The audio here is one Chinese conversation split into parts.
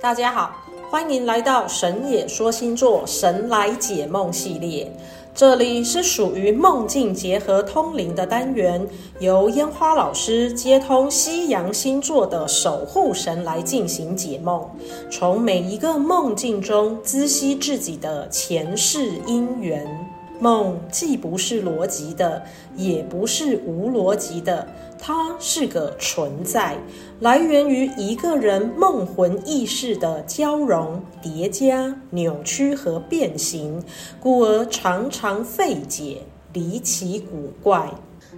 大家好，欢迎来到神野说星座神来解梦系列。这里是属于梦境结合通灵的单元，由烟花老师接通西洋星座的守护神来进行解梦，从每一个梦境中知悉自己的前世因缘。梦既不是逻辑的，也不是无逻辑的，它是个存在，来源于一个人梦魂意识的交融、叠加、扭曲和变形，故而常常费解、离奇古怪。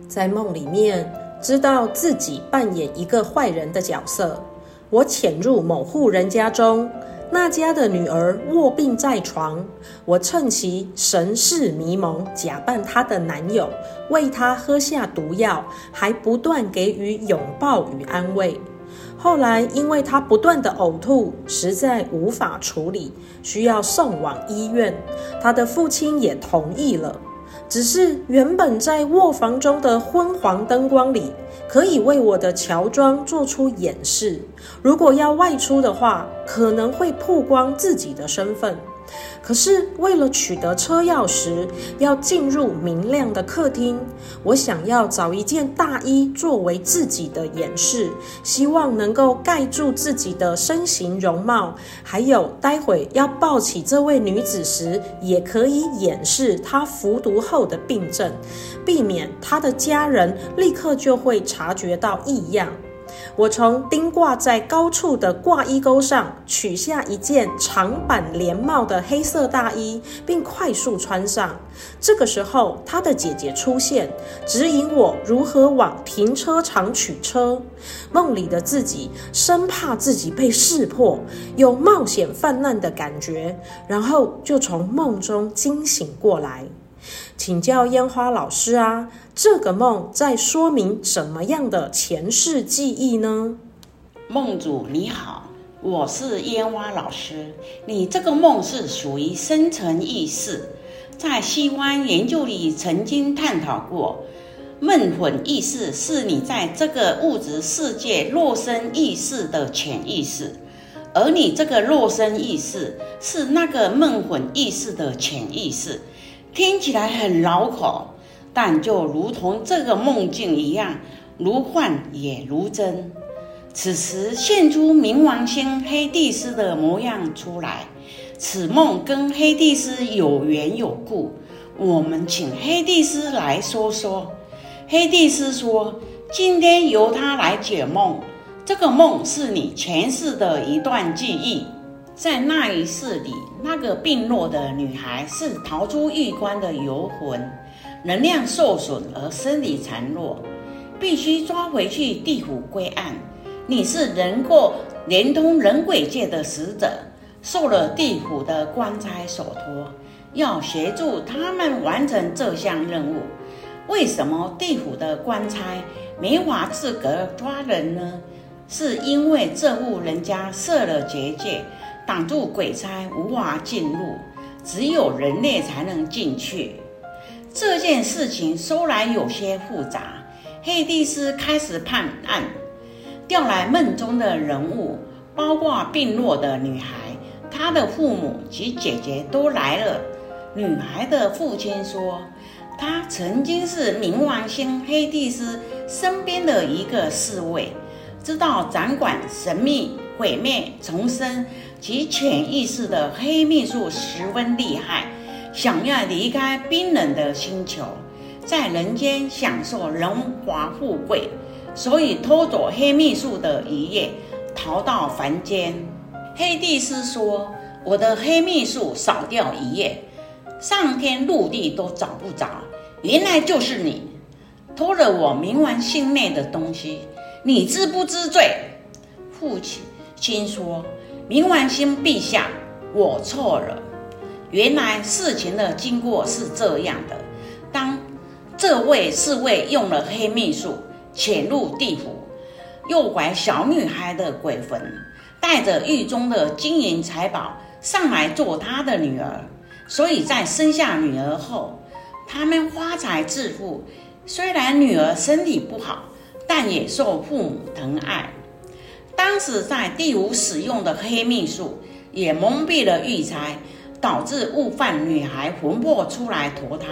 在梦里面，知道自己扮演一个坏人的角色，我潜入某户人家中。那家的女儿卧病在床，我趁其神识迷蒙，假扮她的男友，为她喝下毒药，还不断给予拥抱与安慰。后来，因为她不断的呕吐，实在无法处理，需要送往医院，她的父亲也同意了。只是原本在卧房中的昏黄灯光里，可以为我的乔装做出掩饰。如果要外出的话，可能会曝光自己的身份。可是为了取得车钥匙，要进入明亮的客厅，我想要找一件大衣作为自己的掩饰，希望能够盖住自己的身形容貌，还有待会要抱起这位女子时，也可以掩饰她服毒后的病症，避免她的家人立刻就会察觉到异样。我从钉挂在高处的挂衣钩上取下一件长版连帽的黑色大衣，并快速穿上。这个时候，他的姐姐出现，指引我如何往停车场取车。梦里的自己生怕自己被识破，有冒险犯难的感觉，然后就从梦中惊醒过来。请教烟花老师啊，这个梦在说明怎么样的前世记忆呢？梦主你好，我是烟花老师。你这个梦是属于深层意识，在西方研究里曾经探讨过，梦魂意识是你在这个物质世界肉身意识的潜意识，而你这个肉身意识是那个梦魂意识的潜意识。听起来很绕口，但就如同这个梦境一样，如幻也如真。此时现出冥王星黑帝斯的模样出来，此梦跟黑帝斯有缘有故。我们请黑帝斯来说说。黑帝斯说：“今天由他来解梦，这个梦是你前世的一段记忆。”在那一世里，那个病弱的女孩是逃出狱关的游魂，能量受损而身体孱弱，必须抓回去地府归案。你是能够连通人鬼界的使者，受了地府的官差所托，要协助他们完成这项任务。为什么地府的官差没法资格抓人呢？是因为这户人家设了结界。挡住鬼差无法进入，只有人类才能进去。这件事情说来有些复杂。黑帝斯开始判案，调来梦中的人物，包括病弱的女孩，她的父母及姐姐都来了。女孩的父亲说，他曾经是冥王星黑帝斯身边的一个侍卫，知道掌管神秘毁灭重生。及潜意识的黑秘术十分厉害，想要离开冰冷的星球，在人间享受荣华富贵，所以偷走黑秘术的一夜，逃到凡间。黑帝斯说：“我的黑秘术少掉一夜，上天入地都找不着，原来就是你偷了我冥王星内的东西，你知不知罪？”父亲心说。冥王星陛下，我错了。原来事情的经过是这样的：当这位侍卫用了黑秘术潜入地府，诱拐小女孩的鬼魂，带着狱中的金银财宝上来做他的女儿。所以在生下女儿后，他们发财致富。虽然女儿身体不好，但也受父母疼爱。当时在地府使用的黑秘术也蒙蔽了玉钗，导致误犯女孩魂魄出来投胎。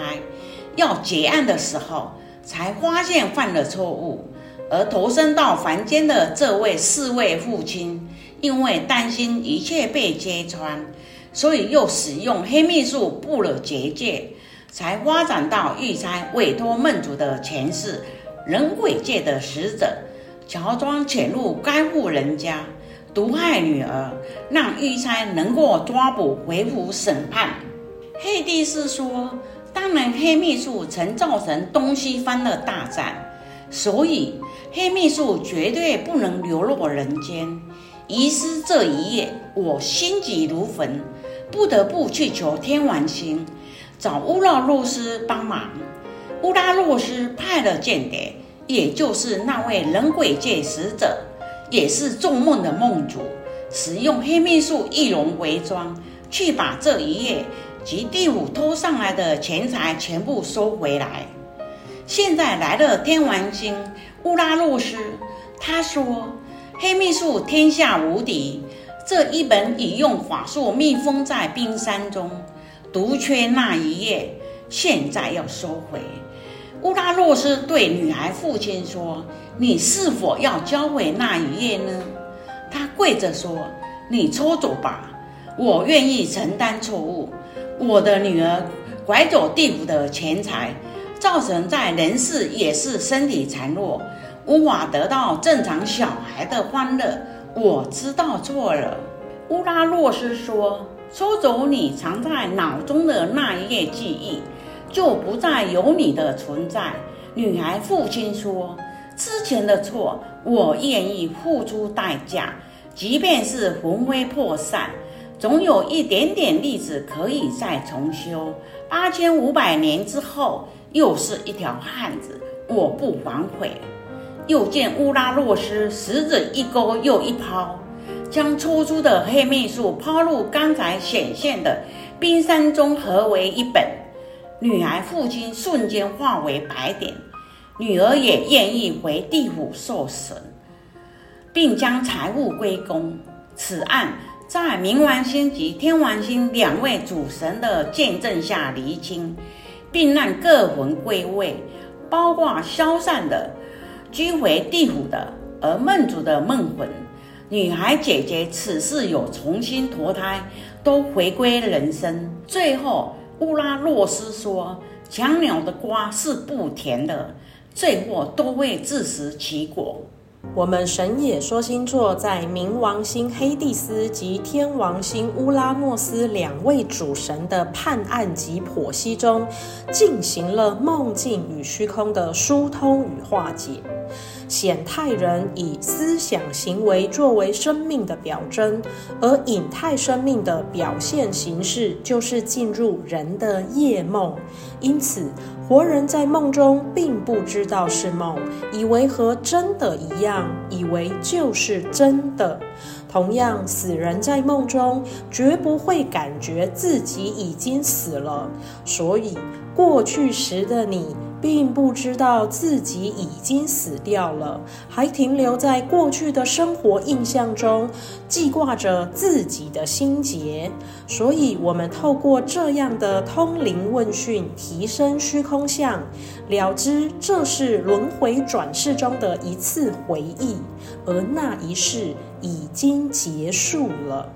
要结案的时候，才发现犯了错误。而投身到凡间的这位四位父亲，因为担心一切被揭穿，所以又使用黑秘术布了结界，才发展到玉钗委托梦主的前世人鬼界的使者。乔装潜入该户人家，毒害女儿，让玉钗能够抓捕回府审判。黑帝斯说：“当年黑秘术曾造成东西方的大战，所以黑秘术绝对不能流落人间。遗失这一夜，我心急如焚，不得不去求天王星，找乌拉诺斯帮忙。乌拉诺斯派了间谍。”也就是那位人鬼界使者，也是做梦的梦主，使用黑秘术易容伪装，去把这一夜及第五偷上来的钱财全部收回来。现在来了天王星乌拉诺斯，他说黑秘术天下无敌，这一本已用法术密封在冰山中，独缺那一页，现在要收回。乌拉诺斯对女孩父亲说：“你是否要交回那一页呢？”他跪着说：“你抽走吧，我愿意承担错误。我的女儿拐走地府的钱财，造成在人世也是身体残弱，无法得到正常小孩的欢乐。我知道错了。”乌拉诺斯说：“抽走你藏在脑中的那一页记忆。”就不再有你的存在。女孩父亲说：“之前的错，我愿意付出代价，即便是魂飞魄散，总有一点点例子可以再重修。八千五百年之后，又是一条汉子，我不反悔。”又见乌拉诺斯食指一勾又一抛，将抽出的黑秘术抛入刚才显现的冰山中，合为一本。女孩父亲瞬间化为白点，女儿也愿意回地府受审，并将财物归公。此案在冥王星及天王星两位主神的见证下厘清，并让各魂归位，包括消散的、居回地府的，而梦主的梦魂、女孩姐姐此事有重新投胎，都回归人生。最后。乌拉洛斯说：“强扭的瓜是不甜的，罪过都会自食其果。”我们神野说星座在冥王星黑帝斯及天王星乌拉诺斯两位主神的判案及剖析中，进行了梦境与虚空的疏通与化解。显态人以思想行为作为生命的表征，而隐态生命的表现形式就是进入人的夜梦。因此，活人在梦中并不知道是梦，以为和真的一样，以为就是真的。同样，死人在梦中绝不会感觉自己已经死了，所以过去时的你。并不知道自己已经死掉了，还停留在过去的生活印象中，记挂着自己的心结。所以，我们透过这样的通灵问讯，提升虚空相，了知这是轮回转世中的一次回忆，而那一世已经结束了。